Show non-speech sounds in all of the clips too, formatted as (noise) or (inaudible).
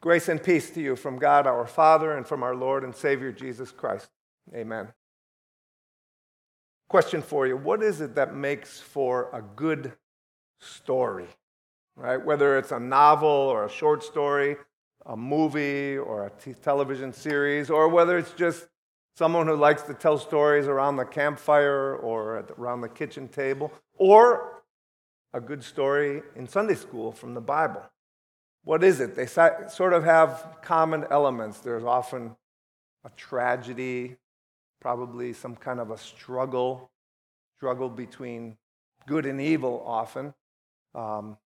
Grace and peace to you from God our Father and from our Lord and Savior Jesus Christ. Amen. Question for you What is it that makes for a good story? Right? Whether it's a novel or a short story, a movie or a t- television series, or whether it's just someone who likes to tell stories around the campfire or around the kitchen table, or a good story in Sunday school from the Bible. What is it? They sort of have common elements. There's often a tragedy, probably some kind of a struggle, struggle between good and evil, often, um,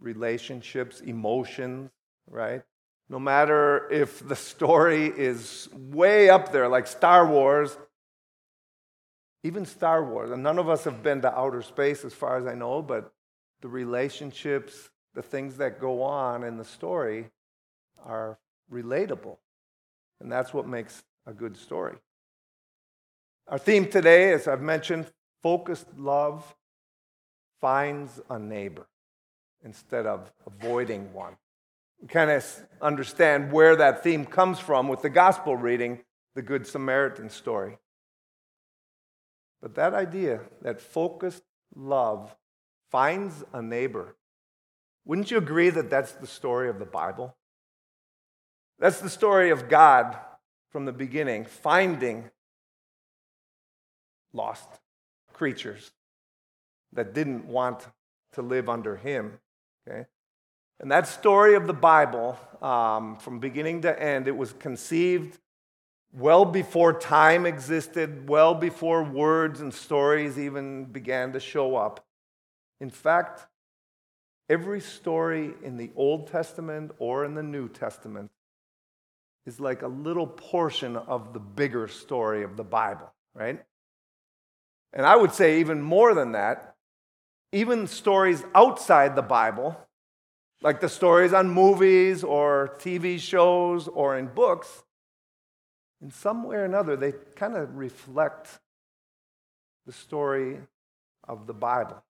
relationships, emotions, right? No matter if the story is way up there, like Star Wars, even Star Wars, and none of us have been to outer space as far as I know, but the relationships, the things that go on in the story are relatable. And that's what makes a good story. Our theme today, as I've mentioned, focused love finds a neighbor instead of avoiding one. We kind of understand where that theme comes from with the gospel reading, the Good Samaritan story. But that idea, that focused love finds a neighbor, wouldn't you agree that that's the story of the Bible? That's the story of God from the beginning, finding lost creatures that didn't want to live under Him. Okay? And that story of the Bible, um, from beginning to end, it was conceived well before time existed, well before words and stories even began to show up. In fact, every story in the Old Testament or in the New Testament is like a little portion of the bigger story of the Bible, right? And I would say even more than that, even stories outside the Bible, like the stories on movies or TV shows or in books, in some way or another, they kind of reflect the story of the Bible.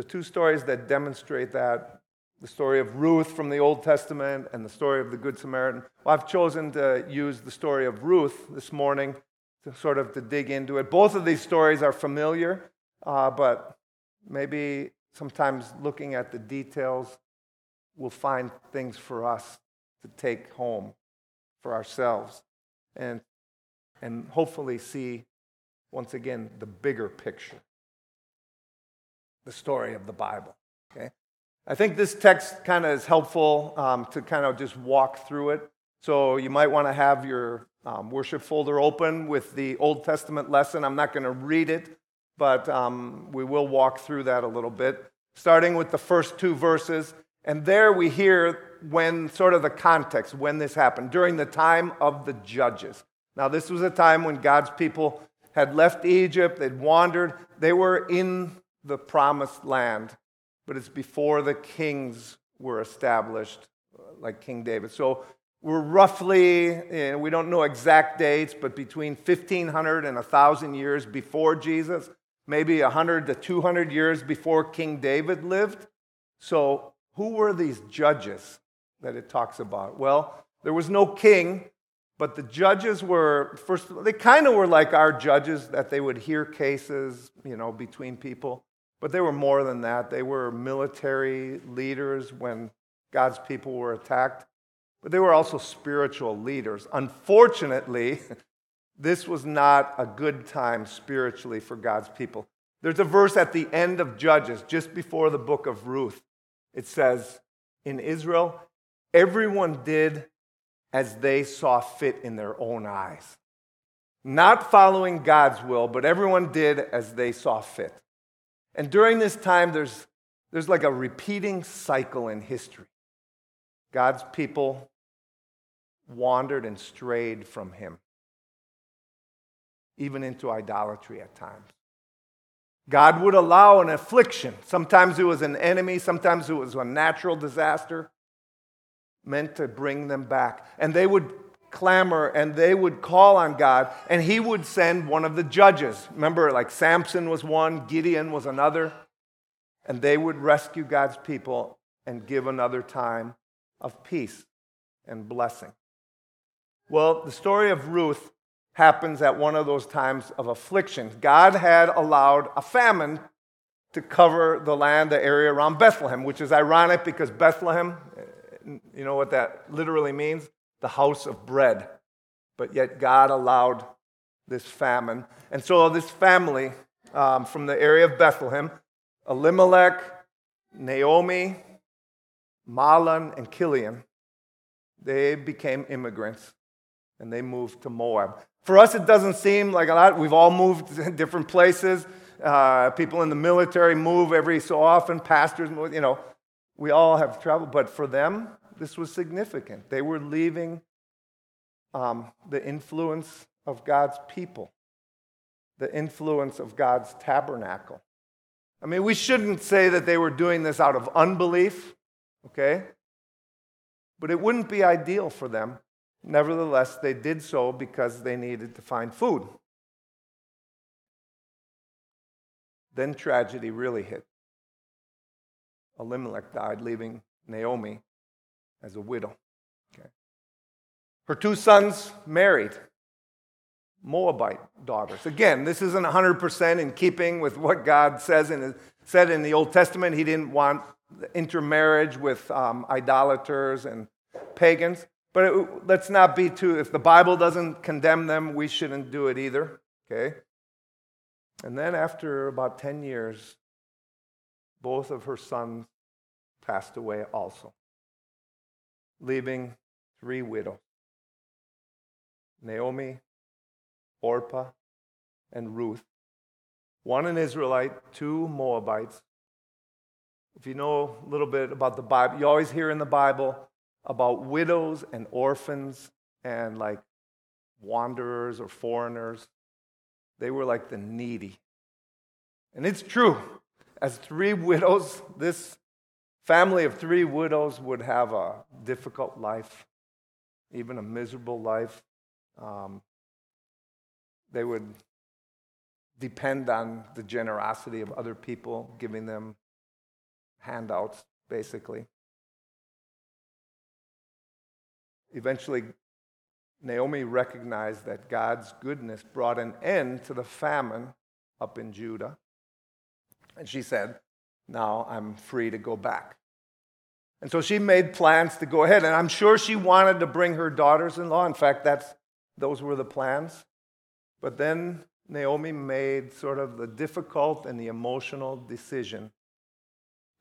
The two stories that demonstrate that the story of Ruth from the Old Testament and the story of the Good Samaritan. Well, I've chosen to use the story of Ruth this morning to sort of to dig into it. Both of these stories are familiar, uh, but maybe sometimes looking at the details, we'll find things for us to take home for ourselves and, and hopefully see once again the bigger picture the story of the Bible. Okay? I think this text kind of is helpful um, to kind of just walk through it. So you might want to have your um, worship folder open with the Old Testament lesson. I'm not going to read it, but um, we will walk through that a little bit, starting with the first two verses. And there we hear when sort of the context, when this happened, during the time of the judges. Now, this was a time when God's people had left Egypt, they'd wandered, they were in the promised land, but it's before the kings were established, uh, like King David. So we're roughly, we don't know exact dates, but between 1500 and 1,000 years before Jesus, maybe 100 to 200 years before King David lived. So who were these judges that it talks about? Well, there was no king, but the judges were, first, they kind of were like our judges, that they would hear cases, you know, between people. But they were more than that. They were military leaders when God's people were attacked, but they were also spiritual leaders. Unfortunately, (laughs) this was not a good time spiritually for God's people. There's a verse at the end of Judges, just before the book of Ruth. It says, In Israel, everyone did as they saw fit in their own eyes. Not following God's will, but everyone did as they saw fit. And during this time, there's, there's like a repeating cycle in history. God's people wandered and strayed from Him, even into idolatry at times. God would allow an affliction. Sometimes it was an enemy, sometimes it was a natural disaster meant to bring them back. And they would clamor and they would call on God, and He would send one of the judges. Remember, like Samson was one, Gideon was another, and they would rescue God's people and give another time of peace and blessing. Well, the story of Ruth happens at one of those times of affliction. God had allowed a famine to cover the land, the area around Bethlehem, which is ironic because Bethlehem, eh, you know what that literally means? The house of bread. But yet God allowed this famine. And so this family um, from the area of Bethlehem, Elimelech, Naomi, Mahlon, and Kilion, they became immigrants and they moved to Moab. For us, it doesn't seem like a lot. We've all moved (laughs) to different places. Uh, people in the military move every so often. Pastors move, you know. We all have traveled. But for them, this was significant. They were leaving um, the influence of God's people, the influence of God's tabernacle. I mean, we shouldn't say that they were doing this out of unbelief, okay? But it wouldn't be ideal for them Nevertheless, they did so because they needed to find food. Then tragedy really hit. Elimelech died, leaving Naomi as a widow. Okay. Her two sons married Moabite daughters. Again, this isn't 100% in keeping with what God says in, said in the Old Testament. He didn't want intermarriage with um, idolaters and pagans. But it, let's not be too, if the Bible doesn't condemn them, we shouldn't do it either, okay? And then after about 10 years, both of her sons passed away also, leaving three widows Naomi, Orpah, and Ruth. One an Israelite, two Moabites. If you know a little bit about the Bible, you always hear in the Bible about widows and orphans and like wanderers or foreigners. They were like the needy. And it's true. As three widows, this family of three widows would have a difficult life, even a miserable life. Um, they would depend on the generosity of other people, giving them handouts, basically. Eventually, Naomi recognized that God's goodness brought an end to the famine up in Judah. And she said, Now I'm free to go back. And so she made plans to go ahead. And I'm sure she wanted to bring her daughters in law. In fact, that's, those were the plans. But then Naomi made sort of the difficult and the emotional decision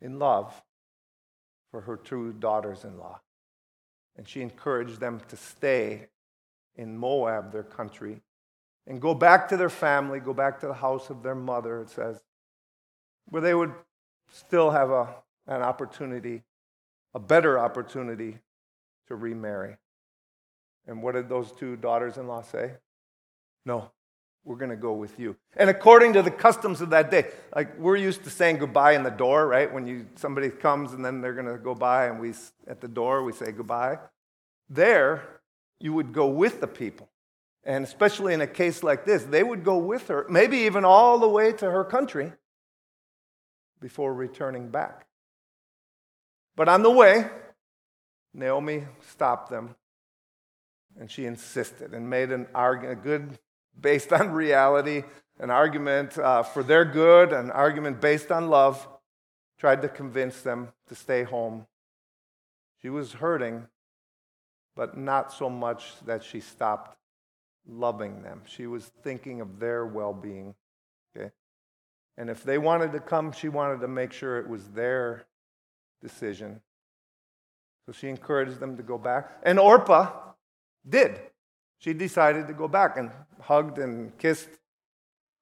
in love for her two daughters in law. And she encouraged them to stay in Moab, their country, and go back to their family, go back to the house of their mother, it says, where they would still have a, an opportunity, a better opportunity to remarry. And what did those two daughters in law say? No, we're going to go with you. And according to the customs of that day, like we're used to saying goodbye in the door, right? When you somebody comes and then they're going to go by and we at the door we say goodbye. There, you would go with the people. And especially in a case like this, they would go with her, maybe even all the way to her country before returning back. But on the way, Naomi stopped them and she insisted and made an argument, a good based on reality, an argument uh, for their good, an argument based on love, tried to convince them to stay home. She was hurting, but not so much that she stopped loving them. She was thinking of their well being. Okay? And if they wanted to come, she wanted to make sure it was their decision. So she encouraged them to go back. And Orpah did she decided to go back and hugged and kissed.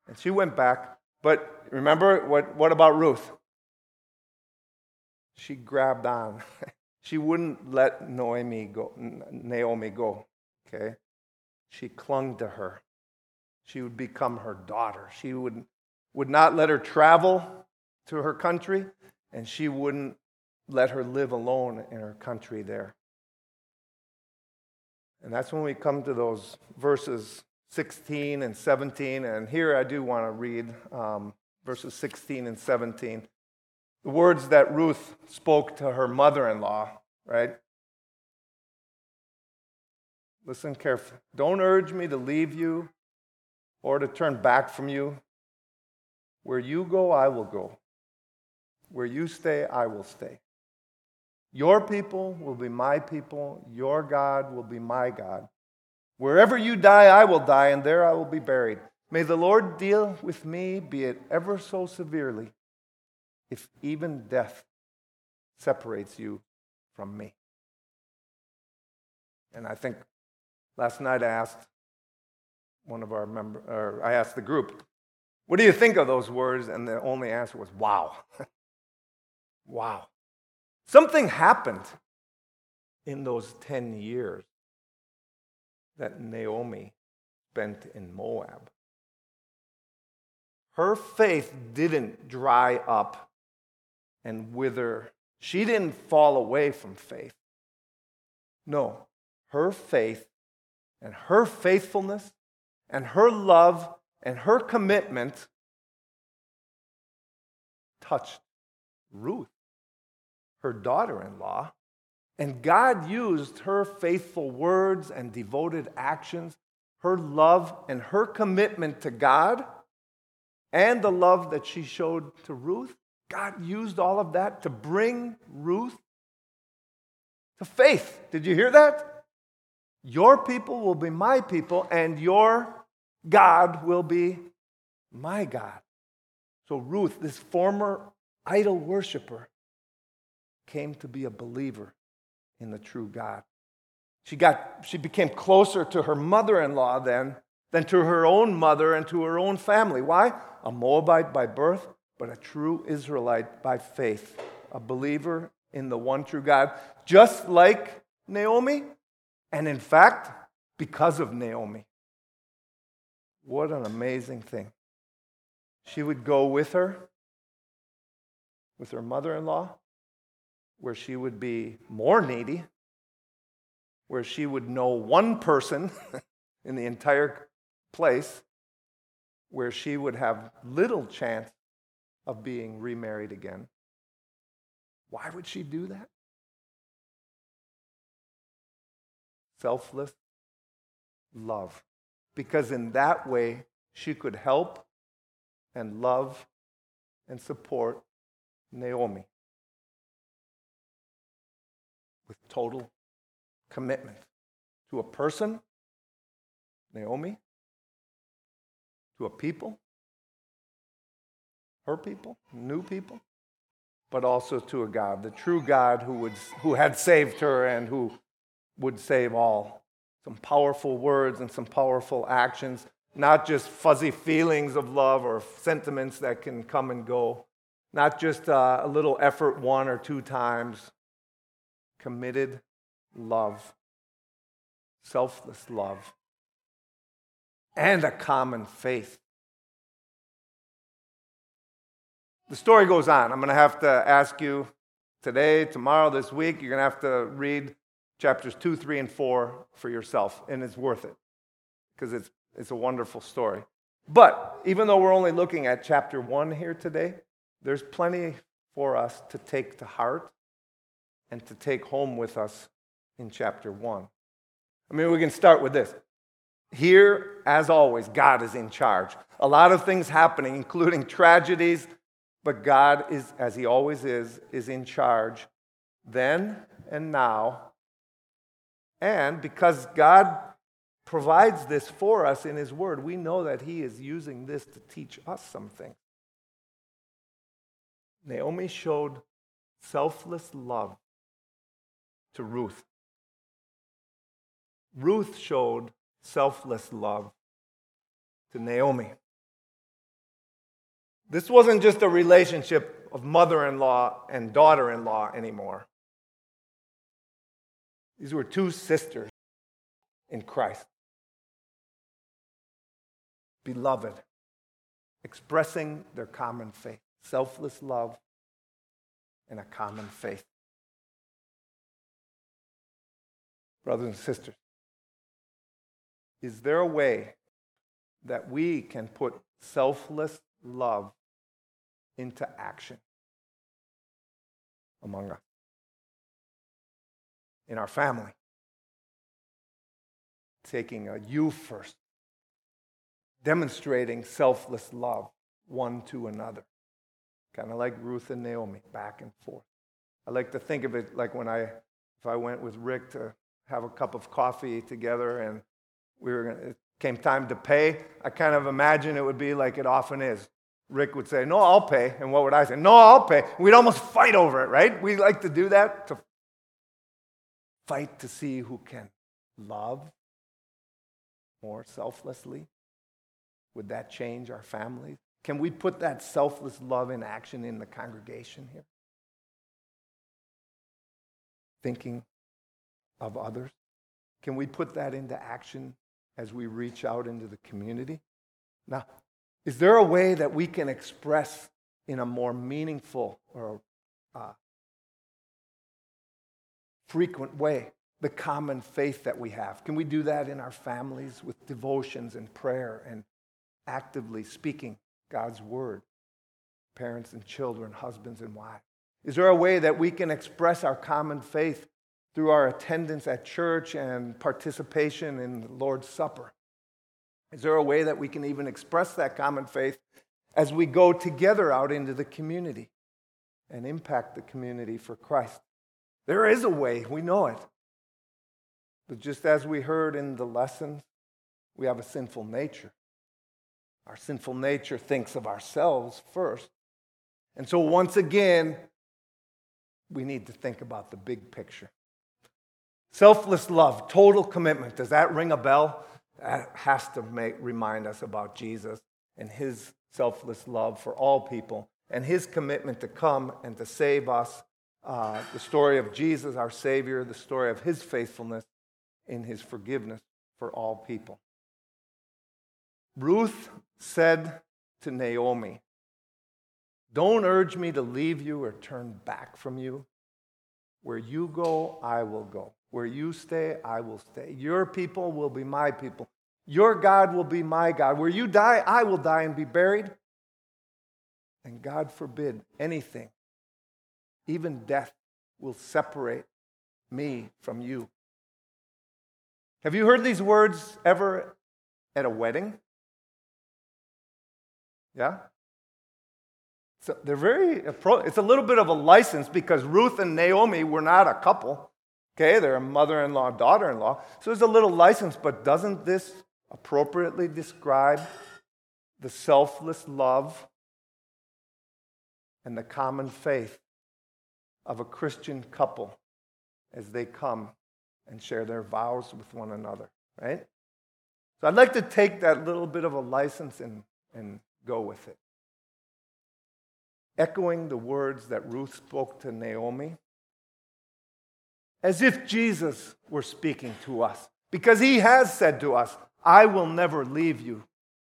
And she went back. But remember, what, what about Ruth? She grabbed on. (laughs) she wouldn't let Naomi go, Naomi go. Okay? She clung to her. She would become her daughter. She would, would not let her travel to her country, and she wouldn't let her live alone in her country there. And that's when we come to those verses 16 and 17. And here I do want to read um, verses 16 and 17. The words that Ruth spoke to her mother in law, right? Listen carefully. Don't urge me to leave you or to turn back from you. Where you go, I will go. Where you stay, I will stay. Your people will be my people. Your God will be my God. Wherever you die, I will die, and there I will be buried. May the Lord deal with me, be it ever so severely, if even death separates you from me. And I think last night I asked one of our members, or I asked the group, what do you think of those words? And the only answer was, wow. (laughs) wow. Something happened in those 10 years that Naomi spent in Moab. Her faith didn't dry up and wither. She didn't fall away from faith. No, her faith and her faithfulness and her love and her commitment touched Ruth, her daughter in law, and God used her faithful words and devoted actions, her love and her commitment to God, and the love that she showed to Ruth. God used all of that to bring Ruth to faith. Did you hear that? Your people will be my people, and your God will be my God. So Ruth, this former idol worshiper, came to be a believer in the true God. She, got, she became closer to her mother in law then than to her own mother and to her own family. Why? A Moabite by birth, but a true Israelite by faith, a believer in the one true God, just like Naomi, and in fact, because of Naomi. What an amazing thing. She would go with her, with her mother in law, where she would be more needy, where she would know one person (laughs) in the entire place, where she would have little chance of being remarried again. Why would she do that? Selfless love. Because in that way, she could help and love and support Naomi. Total commitment to a person, Naomi, to a people, her people, new people, but also to a God, the true God who, would, who had saved her and who would save all. Some powerful words and some powerful actions, not just fuzzy feelings of love or sentiments that can come and go, not just uh, a little effort one or two times, committed love, selfless love, and a common faith. The story goes on. I'm going to have to ask you today, tomorrow, this week, you're going to have to read chapters 2, 3, and 4 for yourself, and it's worth it because it's, it's a wonderful story. But even though we're only looking at chapter 1 here today, there's plenty for us to take to heart and to take home with us in chapter 1. I mean, we can start with this. Here, as always, God is in charge. A lot of things happening, including tragedies, but God is, as He always is, is in charge then and now. And because God provides this for us in His Word, we know that He is using this to teach us something. Naomi showed selfless love to Ruth. Ruth showed selfless love to Naomi. This wasn't just a relationship of mother in law and daughter in law anymore. These were two sisters in Christ. Beloved, expressing their common faith, selfless love, and a common faith. Brothers and sisters? Is there a way that we can put selfless love into action? among us, in our family. Taking a you first, demonstrating selfless love one to another. Kind of like Ruth and Naomi, back and forth. I like to think of it like when I, if I went with Rick to have a cup of coffee together and we were gonna, it came time to pay, I kind of imagine it would be like it often is. Rick would say, No, I'll pay. And what would I say? No, I'll pay. We'd almost fight over it, right? We like to do that, to fight to see who can love more selflessly. Would that change our families? Can we put that selfless love in action in the congregation here? Thinking of others? Can we put that into action as we reach out into the community? Now, is there a way that we can express in a more meaningful or uh, frequent way the common faith that we have? Can we do that in our families with devotions and prayer and actively speaking God's word? Parents and children, husbands and wives. Is there a way that we can express our common faith through our attendance at church and participation in the Lord's Supper? Is there a way that we can even express that common faith as we go together out into the community and impact the community for Christ? There is a way, we know it. But just as we heard in the lessons, we have a sinful nature. Our sinful nature thinks of ourselves first. And so, once again, we need to think about the big picture. Selfless love, total commitment. Does that ring a bell? That has to make, remind us about Jesus and his selfless love for all people and his commitment to come and to save us. Uh, the story of Jesus, our Savior, the story of his faithfulness in his forgiveness for all people. Ruth said to Naomi, Don't urge me to leave you or turn back from you. Where you go, I will go. Where you stay, I will stay. Your people will be my people. Your God will be my God. Where you die, I will die and be buried. And God forbid anything, even death, will separate me from you. Have you heard these words ever at a wedding? Yeah? So they're very, it's a little bit of a license because Ruth and Naomi were not a couple. Okay, they're a mother in law, daughter in law. So there's a little license, but doesn't this appropriately describe the selfless love and the common faith of a Christian couple as they come and share their vows with one another, right? So I'd like to take that little bit of a license and, and go with it. Echoing the words that Ruth spoke to Naomi as if Jesus were speaking to us. Because he has said to us, I will never leave you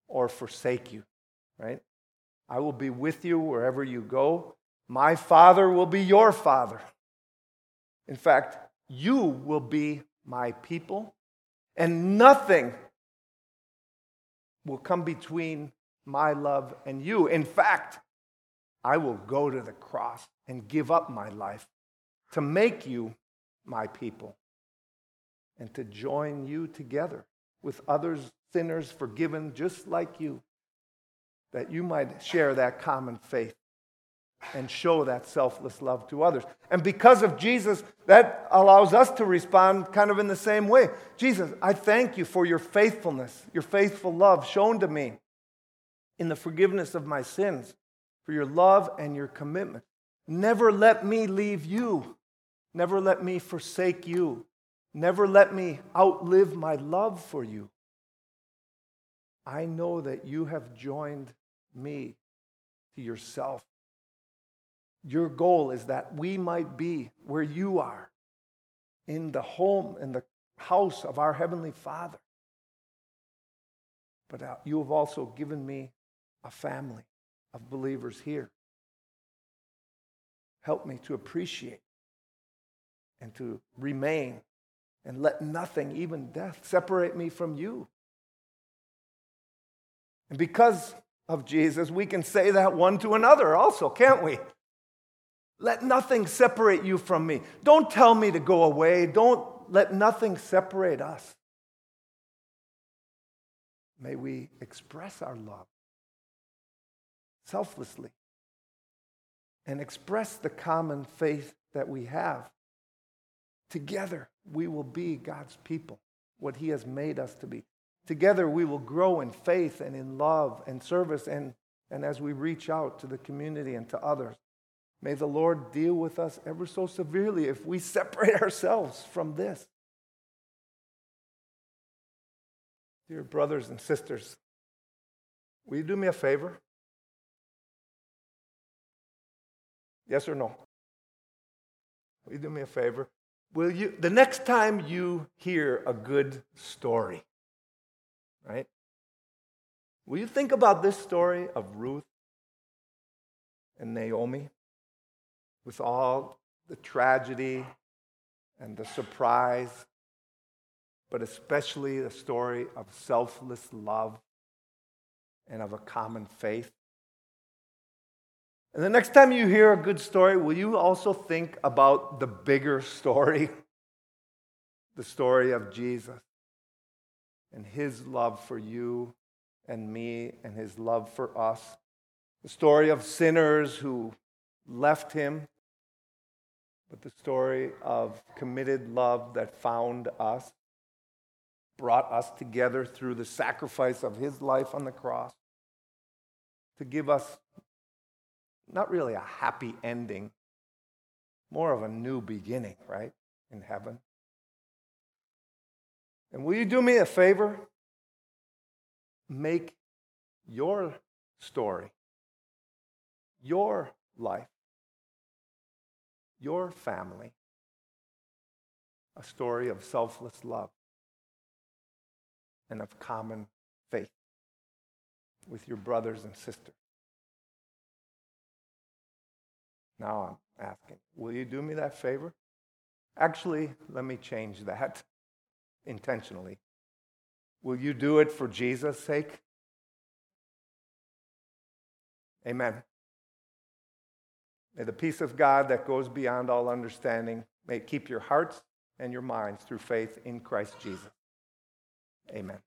or forsake you, right? I will be with you wherever you go. My Father will be your Father. In fact, you will be my people, and nothing will come between my love and you. In fact, I will go to the cross and give up my life to make you my people and to join you together with others, sinners forgiven just like you, that you might share that common faith and show that selfless love to others. And because of Jesus, that allows us to respond kind of in the same way. Jesus, I thank you for your faithfulness, your faithful love shown to me in the forgiveness of my sins, for your love and your commitment. Never let me leave you. Never let me forsake you. Never let me outlive my love for you. I know that you have joined me to yourself. Your goal is that we might be where you are, in the home, in the house of our Heavenly Father. But uh, you have also given me a family of believers here. Help me to appreciate and to remain and let nothing, even death, separate me from you. And because of Jesus, we can say that one to another also, can't we? Let nothing separate you from me. Don't tell me to go away. Don't let nothing separate us. May we express our love selflessly and express the common faith that we have. Together, we will be God's people, what He has made us to be. Together, we will grow in faith and in love and service, and, and as we reach out to the community and to others. May the Lord deal with us ever so severely if we separate (laughs) ourselves from this. Dear brothers and sisters, will you do me a favor? Yes or no? Will you do me a favor? Will you, the next time you hear a good story, right? Will you think about this story of Ruth and Naomi with all the tragedy and the surprise, but especially the story of selfless love and of a common faith? And the next time you hear a good story, will you also think about the bigger (laughs) story? The story of Jesus and his love for you and me and his love for us. The story of sinners who left him, but the story of committed love that found us, brought us together through the sacrifice of his life on the cross to give us not really a happy ending, more of a new beginning, right? In heaven. And will you do me a favor? Make your story, your life, your family a story of selfless love and of common faith with your brothers and sisters. Now I'm asking, will you do me that favor? Actually, let me change that (laughs) intentionally. Will you do it for Jesus' sake? Amen. May the peace of God that goes beyond all understanding may keep your hearts and your minds through faith in Christ Jesus. Amen.